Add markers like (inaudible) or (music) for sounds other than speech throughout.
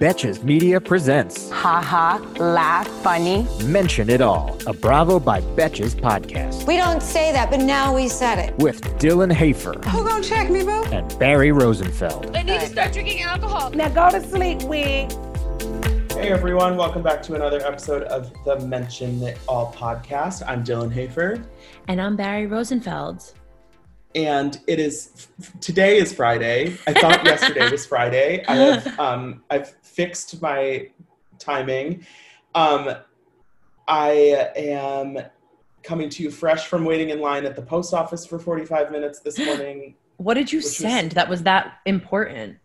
Betches Media presents Ha ha, laugh, funny. Mention It All, a Bravo by Betches podcast We don't say that, but now we said it. with Dylan Hafer Who gonna check me, boo? and Barry Rosenfeld. I need to start drinking alcohol. Now go to sleep, wig. Hey everyone, welcome back to another episode of the Mention It All podcast. I'm Dylan Hafer, And I'm Barry Rosenfeld. And it is today is Friday. I thought (laughs) yesterday was Friday. I have um, I've fixed my timing. Um, I am coming to you fresh from waiting in line at the post office for 45 minutes this (gasps) morning. What did you Which was- send that was that important?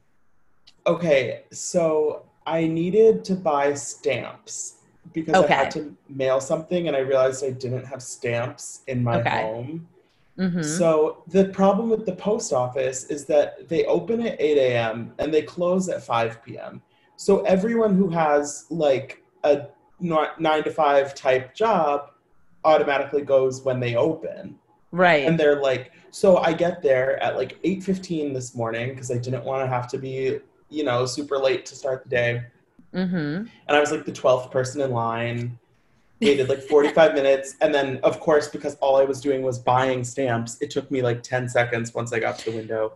Okay, so I needed to buy stamps because Okay. I had to mail something and I realized I didn't have stamps in my Okay. home. Mm-hmm. So the problem with the post office is that they open at 8 a.m. and they close at 5 p.m. So everyone who has like a nine to five type job automatically goes when they open. right. And they're like, so I get there at like 8:15 this morning because I didn't want to have to be, you know, super late to start the day. mm-hmm. And I was like the 12th person in line. Waited like 45 (laughs) minutes. And then, of course, because all I was doing was buying stamps, it took me like 10 seconds once I got to the window.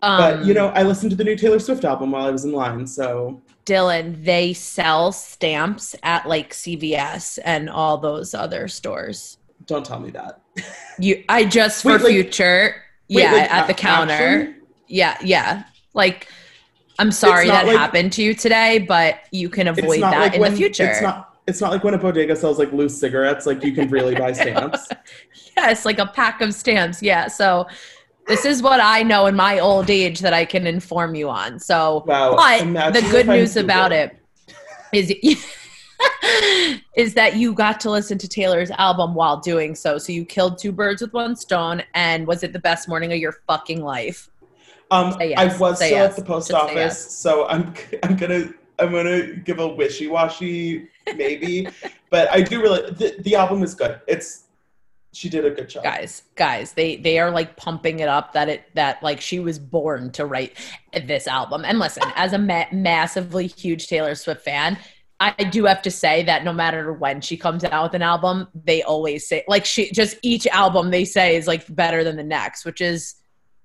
but, you know, um, I listened to the new Taylor Swift album while I was in line. So, Dylan, they sell stamps at like CVS and all those other stores. don't tell me that. You, I just for Wait, like- future, Wait, yeah, like, at the counter. actually? Yeah, yeah. Like, I'm sorry that like- happened to you today, but you can avoid that like in when, the future. It's not, it's not like when a bodega sells like loose cigarettes, like you can really buy stamps. (laughs) yes, like a pack of stamps. Yeah. So this is what I know in my old age that I can inform you on. So, Wow, but the good news about it is (laughs) is that you got to listen to Taylor's album while doing so. So you killed two birds with one stone. And was it the best morning of your fucking life? Um, Say I was say still yes, at the post just office, yes. so I'm I'm gonna I'm gonna give a wishy washy maybe, but I do really the, the album is good. It's she did a good job. guys guys they they are like pumping it up that it that like she was born to write this album and listen as a ma- massively huge taylor swift fan i do have to say that no matter when she comes out with an album they always say like she just each album they say is like better than the next which is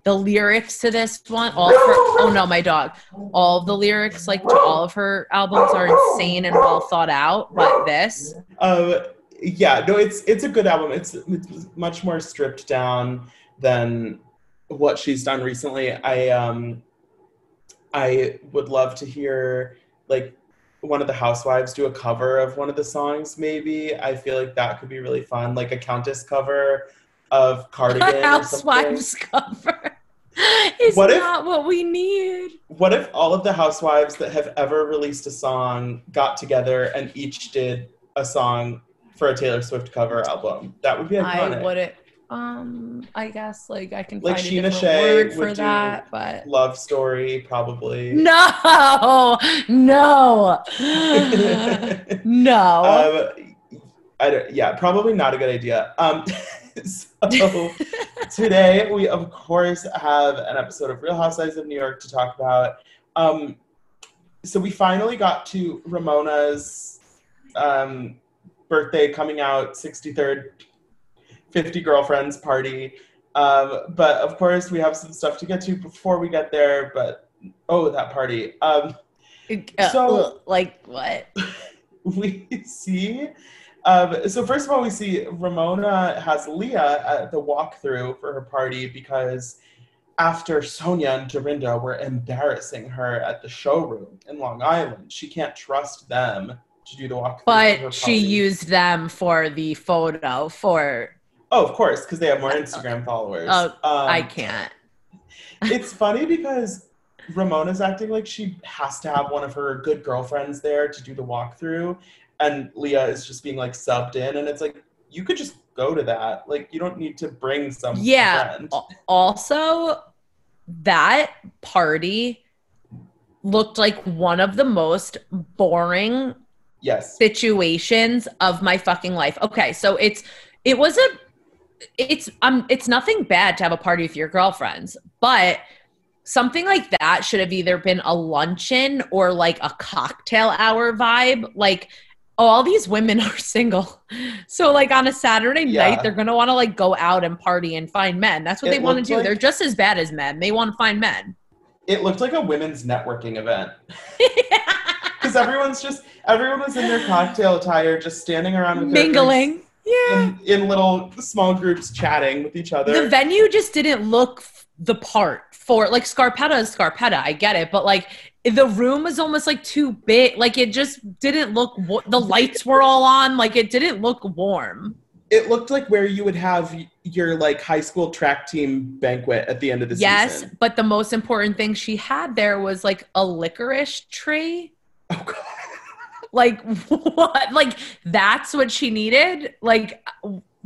the lyrics to this one all of her oh no my dog. All of the lyrics like to all of her albums are insane and well thought out but this? Um, yeah, no, it's it's a good album. It's it's much more stripped down than what she's done recently. I um I would love to hear like one of the housewives do a cover of one of the songs maybe. I feel like that could be really fun like a countess cover of (laughs) cardigan housewives cover (laughs) is What if- not what we need. what if all of the housewives that have ever released a song got together and each did a song for a taylor swift cover album that would be iconic I would it. Um, I guess like I can Like find Sheena a Shea word for that, but love story probably (laughs) no, no, (laughs) no. um, I don't, yeah, probably not a good idea. Um, (laughs) so today we of course have an episode of Real Housewives of New York to talk about. Um, so we finally got to Ramona's um, birthday coming out, 63rd 50 girlfriends party. Um, but of course we have some stuff to get to before we get there. But oh, that party. Um, Uh, so- like what? (laughs) we see um, so first of all we see ramona has leah at the walkthrough for her party because after sonja and dorinda were embarrassing her at the showroom in long island she can't trust them to do the walkthrough But she used them for the photo for. oh of course because they have more instagram followers Oh, um, I can't. (laughs) it's funny because Ramona's acting like she has to have one of her good girlfriends there to do the walkthrough, and Leah is just being like subbed in, and it's like you could just go to that. Like you don't need to bring some Yeah. friend. Also, that party looked like one of the most boring Yes. situations of my fucking life. Okay, so it's it was a it's um it's nothing bad to have a party with your girlfriends, but something like that should have either been a luncheon or like a cocktail hour vibe. Like all these women (laughs) are single. So like on a Saturday Yeah. night they're to want to like go out and party and find men. That's what It they want to do. like- They're just as bad as men. They want to find men. It looked like a women's networking event. (laughs) Because everyone's just everyone was in their cocktail attire, just standing around with Mingling. Yeah. in, in little small groups chatting with each other. the venue just didn't look f- the part for like Scarpetta is Scarpetta. I get it, but like the room was almost like too big. Like it just didn't look. The lights were all on. Like it didn't look warm. it looked like where you would have your like high school track team banquet at the end of the yes, season. Yes, but the most important thing she had there was like a licorice tree. Oh god. (laughs) Like (laughs) what? Like that's what she needed. Like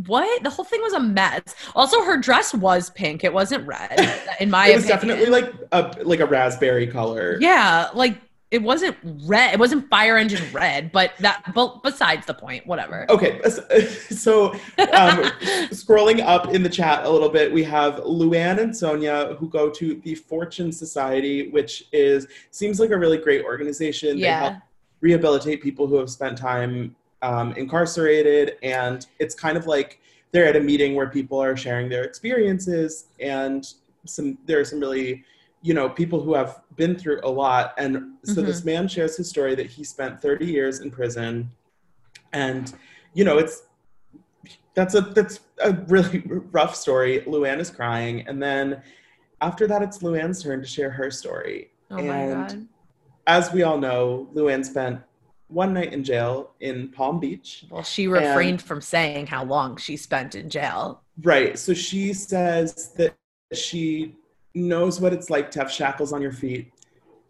what? The whole thing was a mess. Also, her dress was pink. It wasn't red. In my opinion. (laughs) it was opinion. definitely like a like a raspberry color. Yeah, like it wasn't red. It wasn't fire engine red, but that. But besides the point, whatever. Okay, (laughs) so um, scrolling up in the chat a little bit, we have Luann and Sonja who go to the Fortune Society, which is seems like a really great organization. They help yeah, rehabilitate people who have spent time um, incarcerated, and it's kind of like they're at a meeting where people are sharing their experiences, and some there are some really you know people who have been through a lot. And so this man shares his story that he spent 30 years in prison. And you know it's that's a that's a really (laughs) rough story. Luann is crying. And then after that it's luann's turn to share her story. Oh my and god. as we all know luann spent one night in jail in palm beach Well, she refrained from saying how long she spent in jail. right so she says that she knows what it's like to have shackles on your feet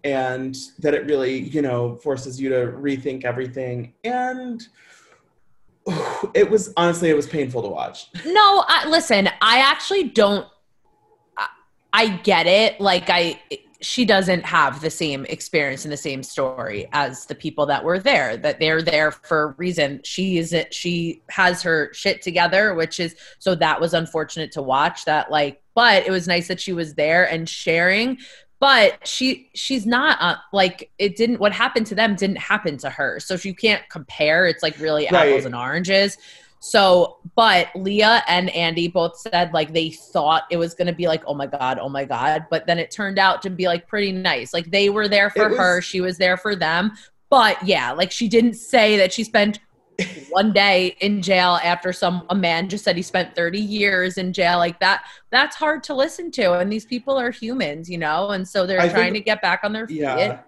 and that it really you know forces you to rethink everything and (sighs) it was honestly it was painful to watch No, I, listen. I actually don't. I, I get it. Like I, she doesn't have the same experience and the same story as the people that were there. That they're there for a reason. She is. She has her shit together, which is so that was unfortunate to watch. That like, but it was nice that she was there and sharing. But she she's not uh, like it didn't. What happened to them didn't happen to her. So if you can't compare. It's like really Right. apples and oranges. So, but Leah and Andy both said like they thought it was going to be like, oh my God, oh my God. But then it turned out to be like pretty nice. Like they were there for was- her, she was there for them. But yeah, like she didn't say that she spent (laughs) one day in jail after some a man just said he spent 30 years in jail like that that's hard to listen to and these people are humans you know and so they're I trying think- to get back on their feet yeah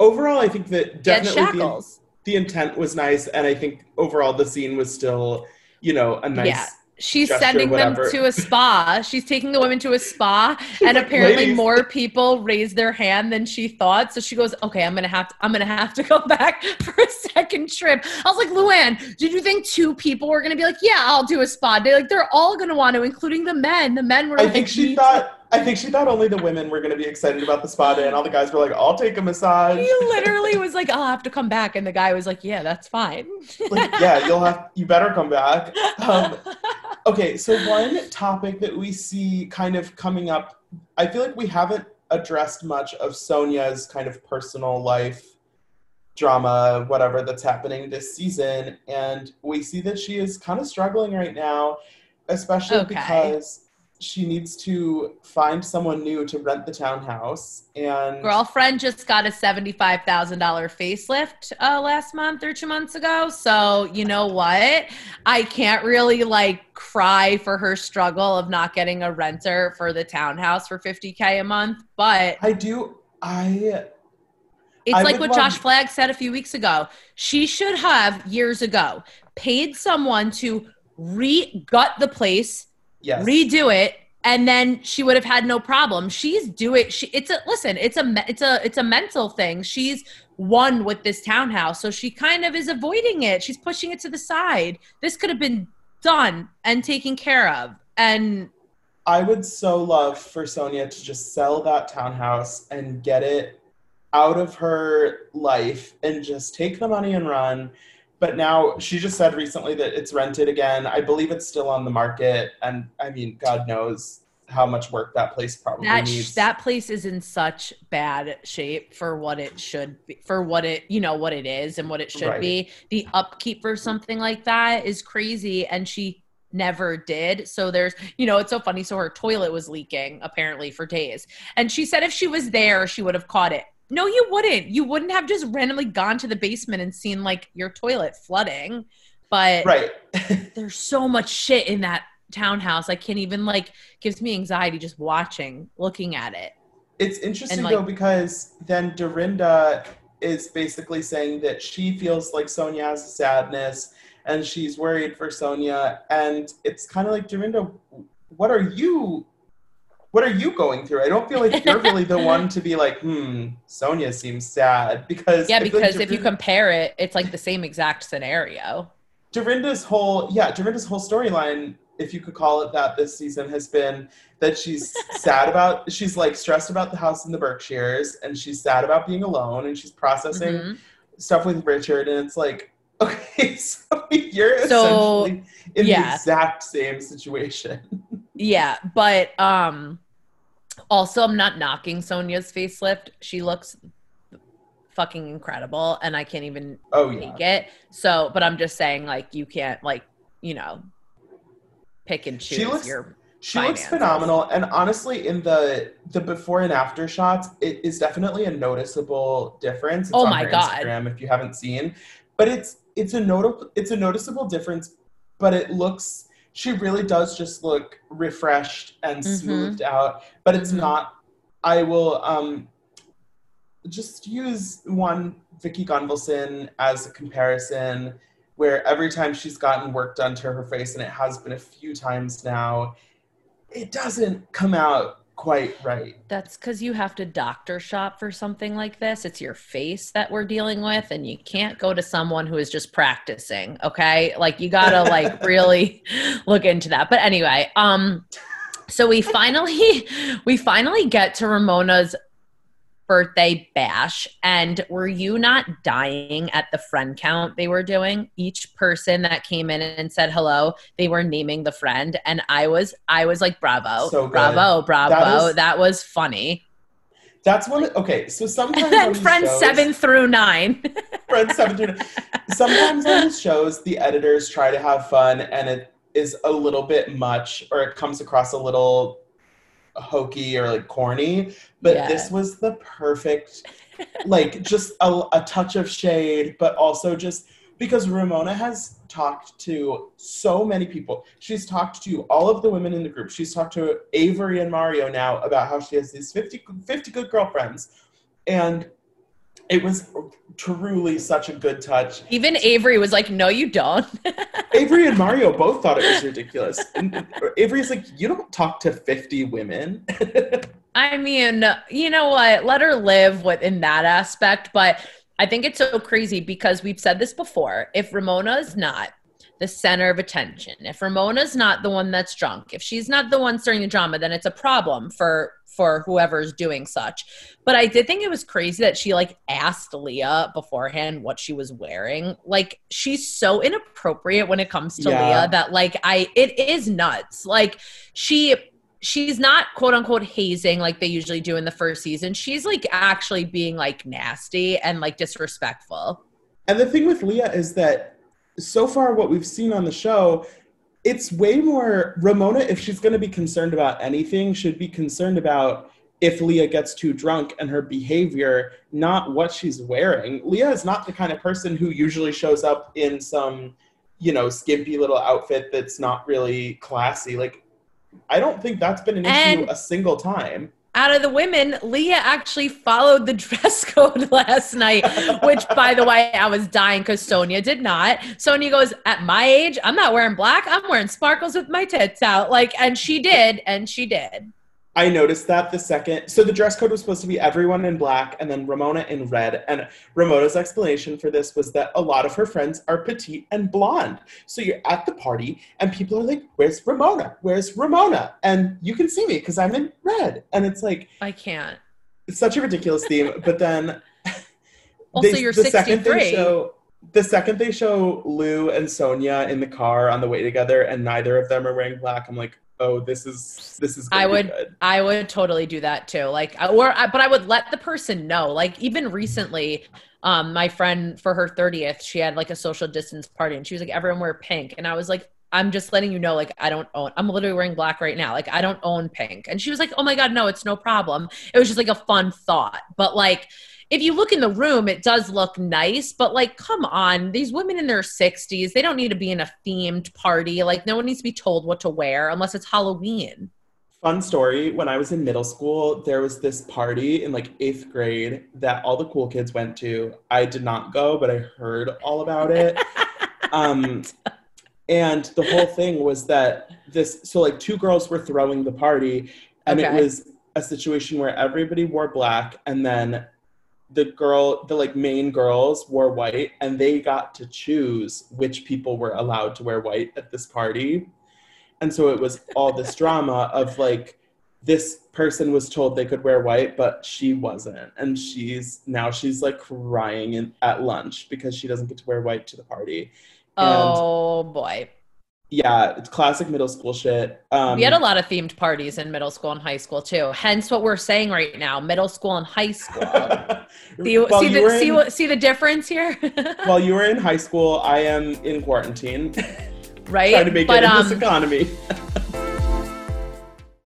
overall i think that definitely the, the intent was nice and i think overall the scene was still you know a nice Yeah. She's gesture, sending them to a spa. She's taking the women to a spa, (laughs) and apparently "Ladies." more people raised their hand than she thought. So she goes, "Okay, I'm gonna have to. I'm gonna have to go (laughs) back for a second trip." I was like, "Luann, did you think two people were gonna be like, yeah, I'll do a spa day? Like they're all gonna want to, including the men. The men were I like, think she "Me thought. I think she thought only the women were going to be excited about the spa day, and all the guys were like, "I'll take a massage." He literally was like, "I'll have to come back," and the guy was like, "Yeah, that's fine." Like, yeah, you'll have. You better come back. Um, (laughs) okay, so one topic that we see kind of coming up, I feel like we haven't addressed much of Sonja's kind of personal life drama, whatever that's happening this season, and we see that she is kind of struggling right now, especially Okay. because she needs to find someone new to rent the townhouse and Girlfriend just got a seventy-five thousand dollar facelift uh, last month or two months ago. So you know what? I can't really like cry for her struggle of not getting a renter for the townhouse for fifty k a month, but I do I it's I like what love- Josh Flagg said a few weeks ago. She should have years ago paid someone to re-gut the place yes redo it, and then she would have had no problem. She's doing she it's a listen, it's a it's a it's a mental thing. She's one with this townhouse, so she kind of is avoiding it. She's pushing it to the side. This could have been done and taken care of. And I would so love for Sonja to just sell that townhouse and get it out of her life and just take the money and run. But now she just said recently that it's rented again. I believe it's still on the market. And I mean, God knows how much work that place probably that needs. that place is in such bad shape for what it should be for what it you know what it is and what it should Right. be the upkeep for something like that is crazy and she never did so there's you know it's so funny so her toilet was leaking apparently for days and she said if she was there she would have caught it no you wouldn't you wouldn't have just randomly gone to the basement and seen like your toilet flooding but right. (laughs) there's so much shit in that townhouse i can't even like gives me anxiety just watching looking at it It's interesting And, like- though because then Dorinda is basically saying that she feels like Sonja has a sadness and she's worried for Sonja. And it's kind of like Dorinda, what are you? What are you going through? I don't feel like you're really the (laughs) one to be like, hmm, Sonja seems sad because yeah feel like because if you compare it it's like the same exact scenario Dorinda's whole yeah, Dorinda's whole storyline, if you could call it that, this season has been that she's (laughs) sad about she's like stressed about the house in the Berkshires and she's sad about being alone and she's processing Mhm. stuff with Richard and it's like (laughs) okay, so you're So, essentially in the exact same situation. yeah but um also i'm not knocking sonja's facelift she looks fucking incredible and i can't even Oh yeah. take it so but i'm just saying like you can't like you know pick and choose She looks- your She looks phenomenal, and honestly, in the the before and after shots, it is definitely a noticeable difference. It's Oh my God. Instagram if you haven't seen, but it's it's a notable it's a noticeable difference. But it looks she really does just look refreshed and Mhm. smoothed out. But it's Mhm. not. I will um just use one Vicki Gunvalson as a comparison. Where every time she's gotten work done to her face, and it has been a few times now, it doesn't come out quite right. That's because you have to doctor shop for something like this. It's your face that we're dealing with, and you can't go to someone who is just practicing. Okay, like you gotta like (laughs) really look into that. But anyway, um, so we finally (laughs) we finally get to Ramona's birthday bash, and were you not dying at the friend count they were doing? Each person that came in and said hello, they were naming the friend, and I was I was like, bravo, So bravo, bravo. That That, is- was funny. That's one. Okay, so sometimes (laughs) And then friends shows- seven through nine. (laughs) friends seven through nine. Sometimes on these shows, the editors try to have fun, and it is a little bit much, or it comes across a little hokey or like corny. But Yeah. this was the perfect, like just a, a touch of shade, but also just because Ramona has talked to so many people. She's talked to all of the women in the group. She's talked to Avery and Mario now about how she has these 50, 50 good girlfriends. And it was truly such a good touch. Even Avery was like, "No, you don't." (laughs) Avery and Mario both thought it was ridiculous. And Avery's like, You don't talk to 50 women. (laughs) I mean, you know what? Let her live within that aspect. But I think it's so crazy because we've said this before. If Ramona is not the center of attention, if Ramona's not the one that's drunk, if she's not the one starting the drama, then it's a problem for for whoever's doing such. But I did think it was crazy that she like asked Leah beforehand what she was wearing. Like she's so inappropriate when it comes to Yeah. Leah that like I it is nuts. Like she she's not quote unquote hazing like they usually do in the first season. She's like actually being like nasty and like disrespectful. And the thing with Leah is that so far, what we've seen on the show, it's way more Ramona, if she's going to be concerned about anything, should be concerned about if Leah gets too drunk and her behavior, not what she's wearing. Leah is not the kind of person who usually shows up in some, you know, skimpy little outfit that's not really classy. Like, I don't think that's been an issue And- a single time. Out of the women, Leah actually followed the (laughs) dress code (laughs) last night, which, by the way, I was dying because Sonja did not. Sonja goes, At my age, I'm not wearing black. I'm wearing sparkles with my tits out. Like, and she did, and she did. I noticed that the second. So the dress code was supposed to be everyone in black and then Ramona in red. And Ramona's explanation for this was that a lot of her friends are petite and blonde. So you're at the party and people are like, Where's Ramona? Where's Ramona? And you can see me because I'm in red. And it's like, I can't. It's such a ridiculous theme. But then. (laughs) Also, they, you're the 63. Second they show, the second they show Lou and Sonja in the car on the way together and neither of them are wearing black, I'm like, oh this is this is i would good. i would totally do that too. Like or but i would let the person know. Like even recently um my friend for her 30th she had like a social distance party and she was like everyone wear pink. And i was like i'm just letting you know like i don't own i'm literally wearing black right now. Like i don't own pink. And she was like oh my god no it's no problem. It was just like a fun thought. But like if you look in the room, it does look nice, but like, come on, these women in their 60s, they don't need to be in a themed party. Like, no one needs to be told what to wear unless it's Halloween. Fun story when I was in middle school, there was this party in like eighth grade that all the cool kids went to. I did not go, but I heard all about it. (laughs) um, and the whole thing was that this, so like two girls were throwing the party, and okay. it was a situation where everybody wore black and then the girl the like main girls wore white and they got to choose which people were allowed to wear white at this party. And so it was all this (laughs) drama of like this person was told they could wear white but she wasn't. And she's now she's like crying in, at lunch because she doesn't get to wear white to the party. And oh boy yeah, it's classic middle school shit. Um, we had a lot of themed parties in middle school and high school too. Hence, what we're saying right now: middle school and high school. (laughs) see, see, the, in, see, see the difference here. (laughs) while you were in high school, I am in quarantine. Right, trying to make but, it in um, this economy. (laughs)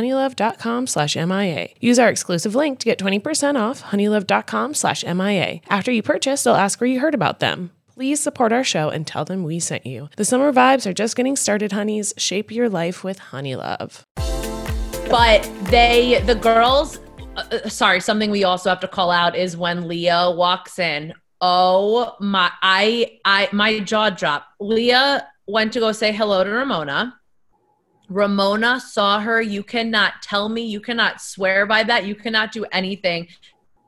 honeylove.com slash MIA. Use our exclusive link to get 20% off honeylove.com slash MIA. After you purchase, they'll ask where you heard about them. Please support our show and tell them we sent you. The summer vibes are just getting started, honeys. Shape your life with Honeylove. But they, the girls, uh, uh, sorry, something we also have to call out is when Leah walks in. Oh my, I, I, my jaw dropped. Leah went to go say hello to Ramona Ramona saw her. You cannot tell me, you cannot swear by that. You cannot do anything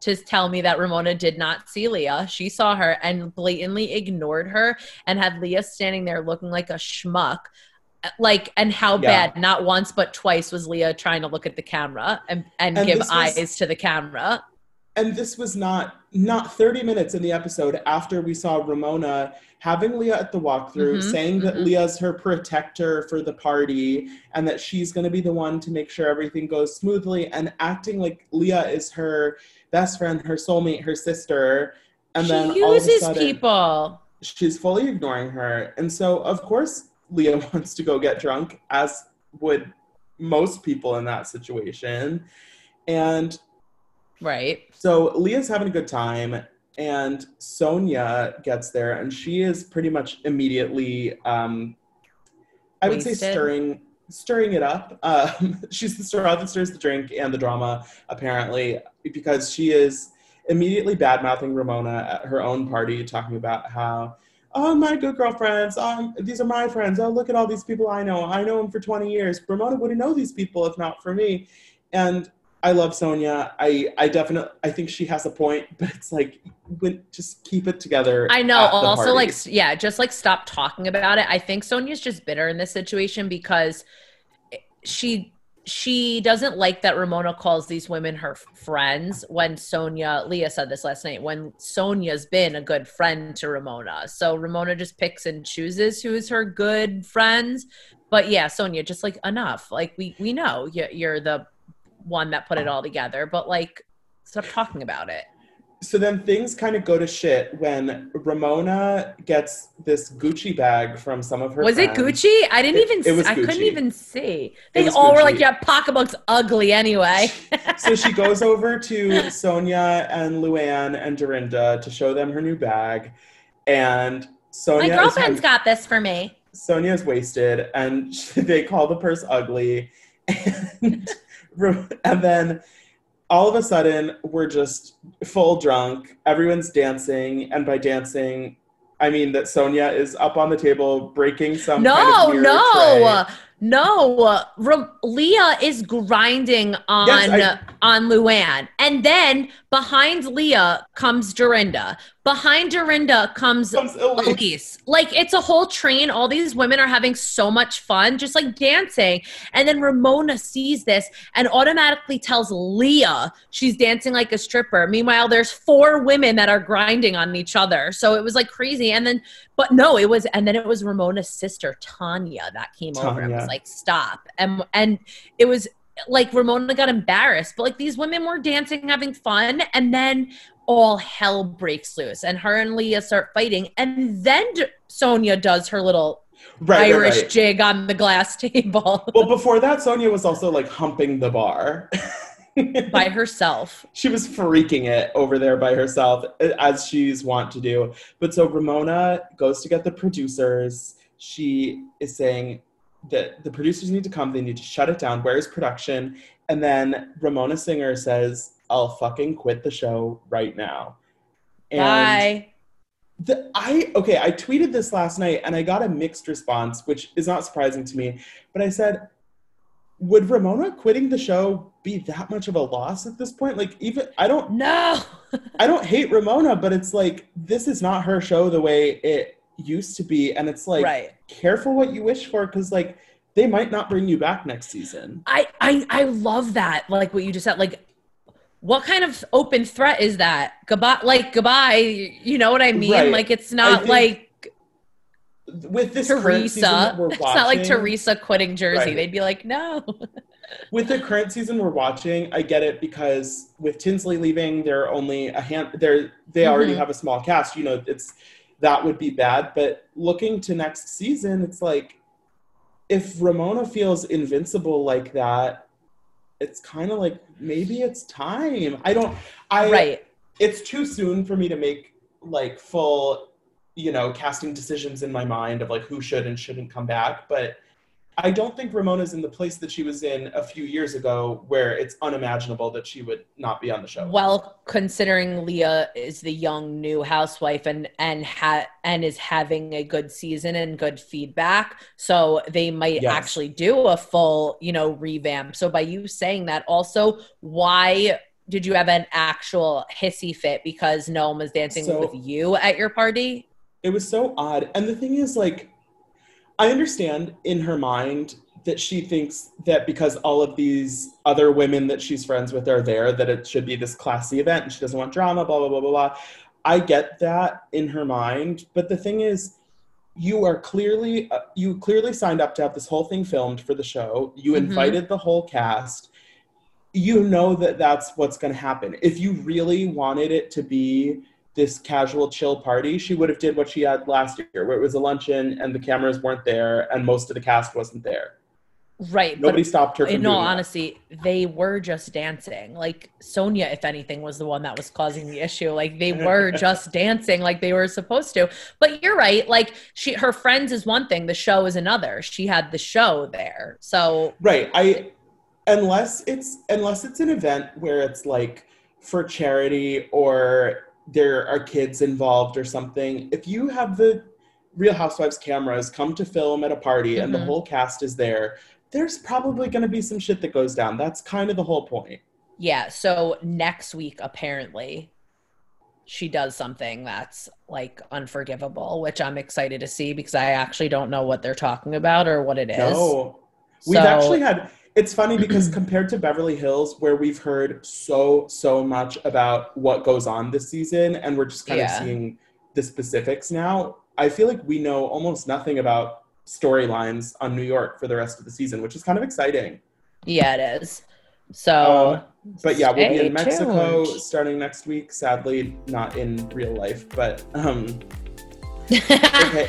to tell me that Ramona did not see Leah. She saw her and blatantly ignored her and had Leah standing there looking like a schmuck. Like, and how yeah. bad, not once, but twice was Leah trying to look at the camera and, and, and give was, eyes to the camera. And this was not not 30 minutes in the episode after we saw Ramona having Leah at the walkthrough, mm-hmm, saying that mm-hmm. Leah's her protector for the party and that she's going to be the one to make sure everything goes smoothly, and acting like Leah is her best friend, her soulmate, her sister. And she then uses sudden, people. She's fully ignoring her. And so, of course, Leah (laughs) wants to go get drunk, as would most people in that situation. And Right. So Leah's having a good time, and Sonja gets there, and she is pretty much immediately, um, I would say, stirring stirring it up. (laughs) Um, she's the straw that stirs the drink and the drama, apparently, because she is immediately bad mouthing Ramona at her own party, talking about how oh, my good girlfriends. Um, these are my friends. Oh, look at all these people I know. I know them for 20 years. Ramona wouldn't know these people if not for me. And I love Sonja. I, I definitely, I think she has a point, but it's like, when, just keep it together. I know. Also, like, yeah, just like stop talking about it. I think Sonja's just bitter in this situation because she she doesn't like that Ramona calls these women her friends when Sonja Leah said this last night when Sonja's been a good friend to Ramona. So Ramona just picks and chooses who's her good friends. But yeah, Sonja just like enough. Like we we know you- you're the one that put it all together, but like stop talking about it. so then things kind of go to shit when Ramona gets this Gucci bag from some of her Was it. Gucci? I didn't It- even. it was I couldn't even see. They all were like, "Yeah, pocketbook's ugly anyway." (laughs) so she goes over to Sonja and Luann and Dorinda to show them her new bag, and Sonja My is girlfriend's hun- got this for me. Sonja's wasted, and (laughs) they call the purse ugly, and (laughs) and then all of a sudden we're just full drunk. Everyone's dancing, and by dancing. I mean that Sonja is up on the table breaking some No, kind of no, tray. no. Ra- Leah is grinding on Yes, on Luann, and then behind Leah comes Dorinda. Behind Dorinda comes Comes Elise. Elise. Like it's a whole train. All these women are having so much fun, just like dancing. And then Ramona sees this and automatically tells Leah she's dancing like a stripper. Meanwhile, there's four women that are grinding on each other. So it was like crazy. And then, but no, it was, and then it was Ramona's sister Tanya that came over and was like, "Stop!" And and it was like Ramona got embarrassed, but like these women were dancing, having fun, and then all hell breaks loose, and her and Leah start fighting, and then D- Sonja does her little Right, right, Irish right. jig on the glass (laughs) table Well, before that, Sonja was also like humping the bar. (laughs) by herself. she was freaking it over there by herself, as she's wont to do. But so Ramona goes to get the producers. She is saying that the producers need to come, they need to shut it down. Where's production? And then Ramona Singer says, I'll fucking quit the show right now. And Bye. the, I okay, I tweeted this last night and I got a mixed response, which is not surprising to me. But I said, would Ramona quitting the show be that much of a loss at this point? Like, even I don't, know, (laughs) I don't hate Ramona, but it's like this is not her show the way it used to be, and it's like right. careful what you wish for because like they might not bring you back next season. I, I I love that. Like what you just said. Like, what kind of open threat is that? Goodbye. Like goodbye. You know what I mean? Right. Like it's not like With this current season Teresa. we're It's not like Teresa quitting Jersey. Right. They'd be like, no. (laughs) with the current season we're watching, I get it because with Tinsley leaving, they're only a hand. They're they already Mhm. have a small cast. You know, it's that would be bad. But looking to next season, it's like if Ramona feels invincible like that, it's kind of like maybe it's time. I don't. I right. It's too soon for me to make like full, you know, casting decisions in my mind of like who should and shouldn't come back, but. I don't think Ramona's in the place that she was in a few years ago where it's unimaginable that she would not be on the show. Well, considering Leah is the young new housewife and and ha- and is having a good season and good feedback, so they might Yes. actually do a full, you know, revamp. So by you saying that, also, why did you have an actual hissy fit because no one was dancing So- with you at your party? it was so odd. And the thing is, like, I understand in her mind that she thinks that because all of these other women that she's friends with are there, that it should be this classy event and she doesn't want drama, blah, blah, blah, blah, blah. I get that in her mind. But the thing is, you are clearly, uh, you clearly signed up to have this whole thing filmed for the show. You Mhm. invited the whole cast. You know that that's what's going to happen. If you really wanted it to be this casual chill party she would have did what she had last year where it was a luncheon and the cameras weren't there and most of the cast wasn't there Right. nobody stopped her from in all honesty, they were just dancing. Like Sonja, if anything, was the one that was causing the issue. Like they were (laughs) just dancing like they were supposed to. But you're right. Like she her friends is one thing, the show is another. She had the show there. So right i unless it's unless it's an event where it's like for charity or there are kids involved or something if you have the Real Housewives cameras come to film at a party and the Mhm. whole cast is there, there's probably going to be some shit that goes down. That's kind of the whole point. Yeah. So next week, apparently, she does something that's like unforgivable, which I'm excited to see because I actually don't know what they're talking about or what it is. No. We've So- actually had it's funny because (clears throat) compared to Beverly Hills, where we've heard so, so much about what goes on this season, and we're just kind Yeah. of seeing the specifics now, I feel like we know almost nothing about storylines on New York for the rest of the season, which is kind of exciting. Yeah, it is. So, Um, But yeah, we'll be in Mexico tuned. starting next week. Sadly, not in real life, but um, (laughs) okay.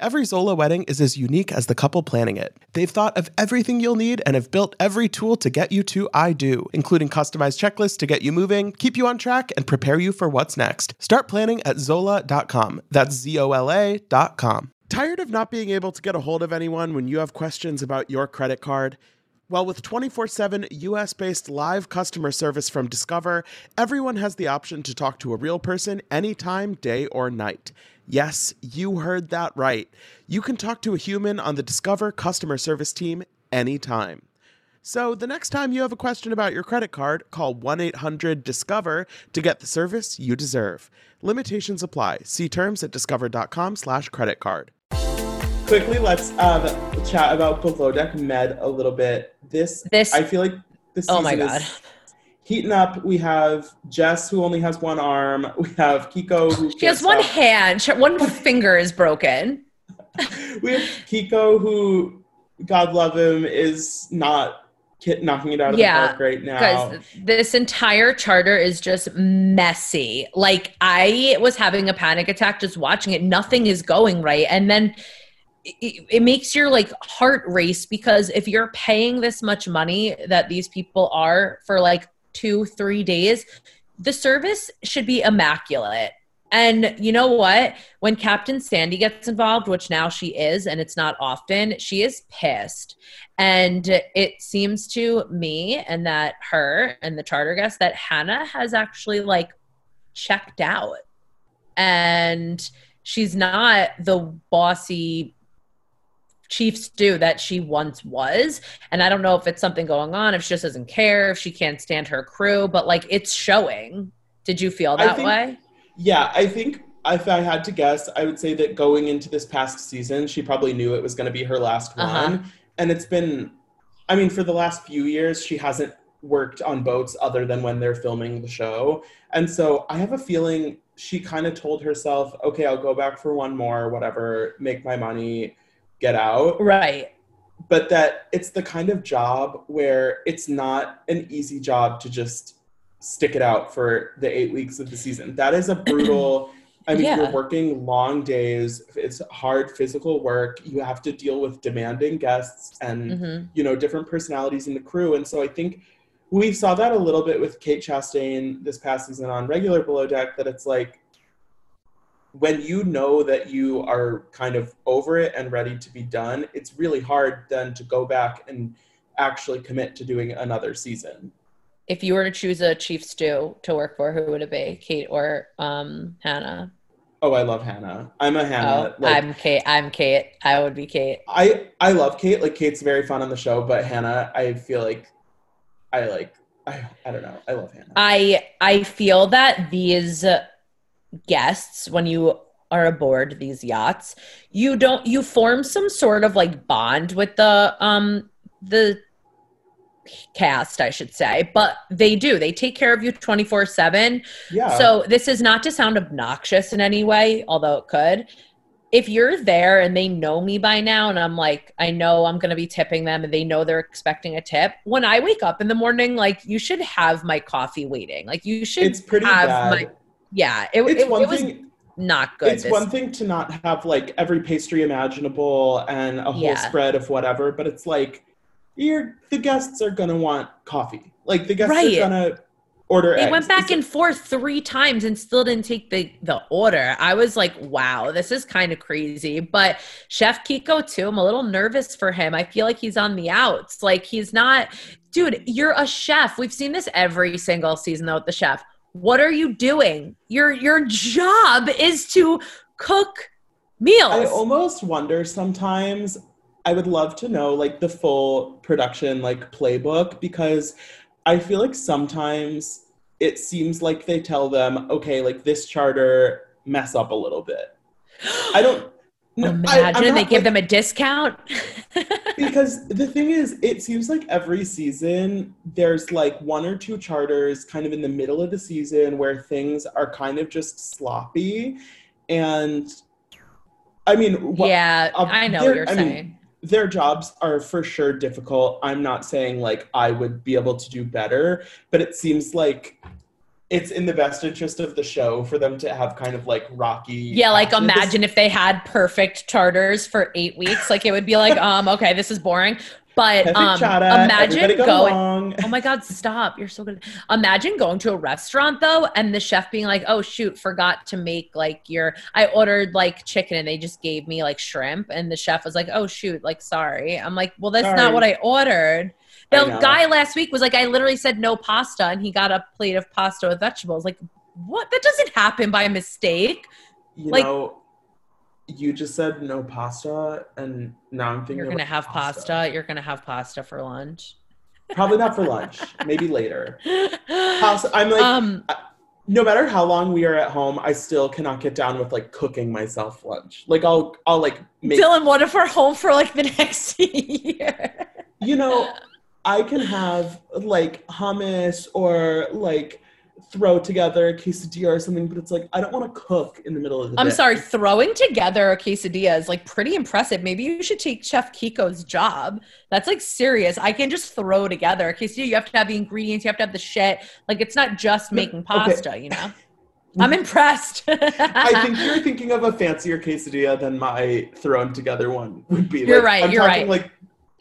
Every Zola wedding is as unique as the couple planning it. They've thought of everything you'll need and have built every tool to get you to I do, including customized checklists to get you moving, keep you on track, and prepare you for what's next. Start planning at Zola.com. That's Z O L A.com. Tired of not being able to get a hold of anyone when you have questions about your credit card? Well, with 24 7 US based live customer service from Discover, everyone has the option to talk to a real person anytime, day or night. Yes, you heard that right. You can talk to a human on the Discover customer service team anytime. So the next time you have a question about your credit card, call 1-800-DISCOVER to get the service you deserve. Limitations apply. See terms at discover.com slash credit card. Quickly, let's um, chat about Below Deck Med a little bit. This, This- I feel like this Oh my God. is heating up. We have Jess, who only has one arm. We have Kiko, who (laughs) she has one stop- hand, one finger is broken. (laughs) we have Kiko, who, God love him, is not ki- knocking it out of Yeah, the park right now. Guys, this entire charter is just messy. Like I was having a panic attack just watching it. Nothing is going right, and then it, it makes your like heart race because if you're paying this much money that these people are for like two, three days, the service should be immaculate. And you know what? When Captain Sandy gets involved, which now she is, and it's not often, she is pissed. And it seems to me and that her and the charter guest that Hannah has actually like checked out. And she's not the bossy chief stew that she once was. And I don't know if it's something going on, if she just doesn't care, if she can't stand her crew, but like it's showing. Did you feel that think- way? Yeah, I think if I had to guess, I would say that going into this past season, she probably knew it was going to be her last one. Uh-huh. And it's been, I mean, for the last few years, she hasn't worked on boats other than when they're filming the show. And so I have a feeling she kind of told herself, okay, I'll go back for one more, whatever, make my money, get out. Right. But that it's the kind of job where it's not an easy job to just stick it out for the eight weeks of the season. That is a (clears throat) brutal. I mean, Yeah. you're working long days. It's hard physical work. You have to deal with demanding guests and hmm you know different personalities in the crew. And so I think we saw that a little bit with Kate Chastain this past season on regular Below Deck. That it's like when you know that you are kind of over it and ready to be done, it's really hard then to go back and actually commit to doing another season. If you were to choose a chief stew to work for, who would it be? Kate or um, Hannah? Oh, I love Hannah. I'm a Hannah. oh, like, I'm Kate. I'm Kate. I would be Kate. I I love Kate. Like Kate's very fun on the show, but Hannah, I feel like I like I I don't know. I love Hannah. I I feel that these guests, when you are aboard these yachts, you don't you form some sort of like bond with the um the cast, I should say, but they do. They take care of you 24 7. Yeah. So this is not to sound obnoxious in any way, although it could. If you're there and they know me by now, and I'm like, I know I'm going to be tipping them and they know they're expecting a tip, when I wake up in the morning, like, you should have my coffee waiting. Like, you should it's pretty have bad. my. Yeah, it, it's it, one it was thing. not good. It's one thing to not have like every pastry imaginable and a whole Yeah. spread of whatever, but it's like you're the guests are gonna want coffee. Like the guests Right. are gonna order. They eggs. went back It's- and forth three times and still didn't take the the order. I was like, wow, this is kind of crazy. But Chef Kiko too, I'm a little nervous for him. I feel like he's on the outs. Like he's not, dude. You're a chef. We've seen this every single season though with the chef. What are you doing? Your your job is to cook meals. I almost wonder sometimes. I would love to know like the full production like playbook because I feel like sometimes it seems like they tell them, okay, like this charter mess up a little bit. I don't. No, I- Imagine they give like- them a discount. (laughs) because the thing is it seems like every season there's like one or two charters kind of in the middle of the season where things are kind of just sloppy and i mean yeah, uh, I know what you're I mean, saying. their jobs are for sure difficult i'm not saying like i would be able to do better but it seems like it's in the best interest of the show for them to have kind of like rocky Yeah, like imagine if they had perfect charters for eight weeks. Like it would be like, um, okay, this is boring. But um, chata, imagine going. along. Oh my God, stop! You're so good. Imagine going to a restaurant though, and the chef being like, "Oh shoot, forgot to make like your." I ordered like chicken, and they just gave me like shrimp, and the chef was like, "Oh shoot, like sorry." I'm like, "Well, that's Sorry. not what I ordered." The guy last week was like, "I literally said no pasta," and he got a plate of pasta with vegetables. Like, what? That doesn't happen by mistake. you Like- know, you just said no pasta, and now I'm thinking You're gonna have pasta. You're gonna have pasta for lunch. Probably not for lunch. maybe later. (laughs) Pasta. I'm like, um, no matter how long we are at home, I still cannot get down with like cooking myself lunch. Like I'll, I'll like make. Dylan, what if we're home for like the (laughs) next year? You know, I can have like hummus or like throw together a quesadilla or something, but it's like I don't want to cook in the middle of the I'm day. sorry, throwing together a quesadilla is like pretty impressive. Maybe you should take Chef Kiko's job. That's like serious. I can just throw together a quesadilla. You have to have the ingredients, you have to have the shit. Like it's not just making okay. pasta, you know? I'm impressed. I (laughs) think you're thinking of a fancier quesadilla than my thrown together one would be. You're Like, right, I'm you're talking right. like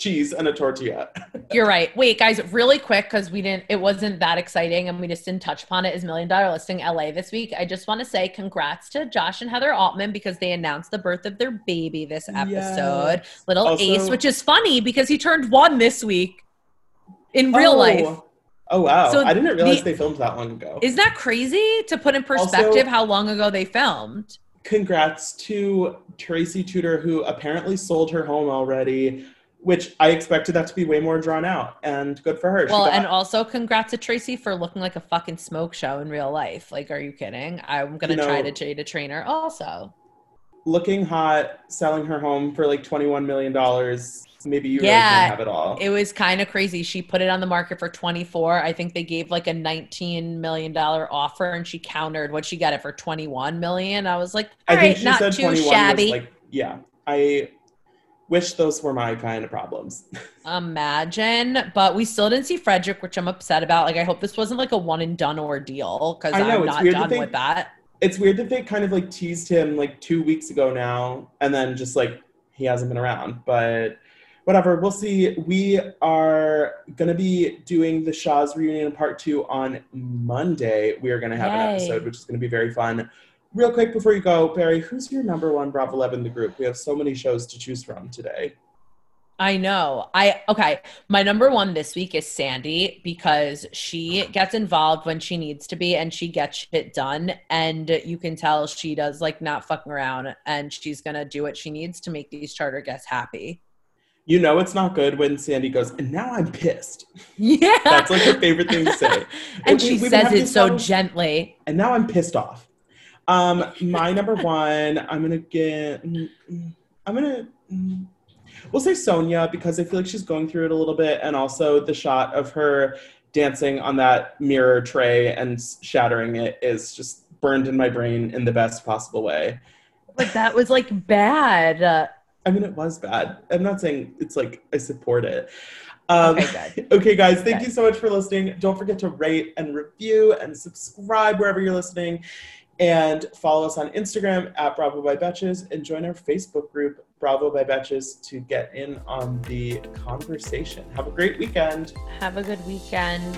cheese and a tortilla. (laughs) You're right. Wait, guys, really quick because we didn't. It wasn't that exciting, and we just didn't touch upon it. Is Million Dollar Listing LA this week? I just want to say congrats to Josh and Heather Altman because they announced the birth of their baby this episode, Yes. little Also- Ace, which is funny because he turned one this week in real Oh. life. Oh wow! So I didn't realize the- they filmed that long ago. Isn't that crazy to put in perspective Also- how long ago they filmed? Congrats to Tracy Tutor, who apparently sold her home already, which I expected that to be way more drawn out. And good for her. Well, and also congrats to Tracy for looking like a fucking smoke show in real life. Like, are you kidding? I'm gonna You know- try to trade a trainer also. looking hot, selling her home for like twenty-one million dollars. Maybe you really Yeah, can have it all. It was kind of crazy. She put it on the market for 24. I think they gave like a 19 million dollar offer and she countered what she got it for 21 million. I was like, I all think right, she not said too shabby. was like, yeah. I wish those were my kind of problems. (laughs) Imagine, but we still didn't see Fredrik, which I'm upset about. Like, I hope this wasn't like a one and done ordeal because I'm not done they- with that. it's weird that they kind of like teased him like two weeks ago now, and then just like he hasn't been around. But whatever, we'll see. We are gonna be doing the Shahs reunion part two on Monday. We are gonna have an episode, which is gonna be very fun. Real quick before you go, Barry, who's your number one Bravo Love in the group? We have so many shows to choose from today. I know. I okay. My number one this week is Sandy because she gets involved when she needs to be and she gets shit done. And you can tell she does like not fucking around and she's gonna do what she needs to make these charter guests happy. You know it's not good when Sandy goes, and now I'm pissed. Yeah. That's like her favorite thing to say. (laughs) and We- she we've says it so gently. and now I'm pissed off. Um, (laughs) my number one, I'm gonna get. mm, mm, I'm gonna. mm, We'll say Sonja because I feel like she's going through it a little bit, and also the shot of her dancing on that mirror tray and shattering it is just burned in my brain in the best possible way. But that was like bad. I mean, it was bad. I'm not saying it's like I support it. Um, Okay, (laughs) okay, guys, thank Okay. you so much for listening. Don't forget to rate and review and subscribe wherever you're listening. And follow us on Instagram at Bravo by Betches and join our Facebook group, Bravo by Betches, to get in on the conversation. Have a great weekend. have a good weekend.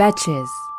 Betches.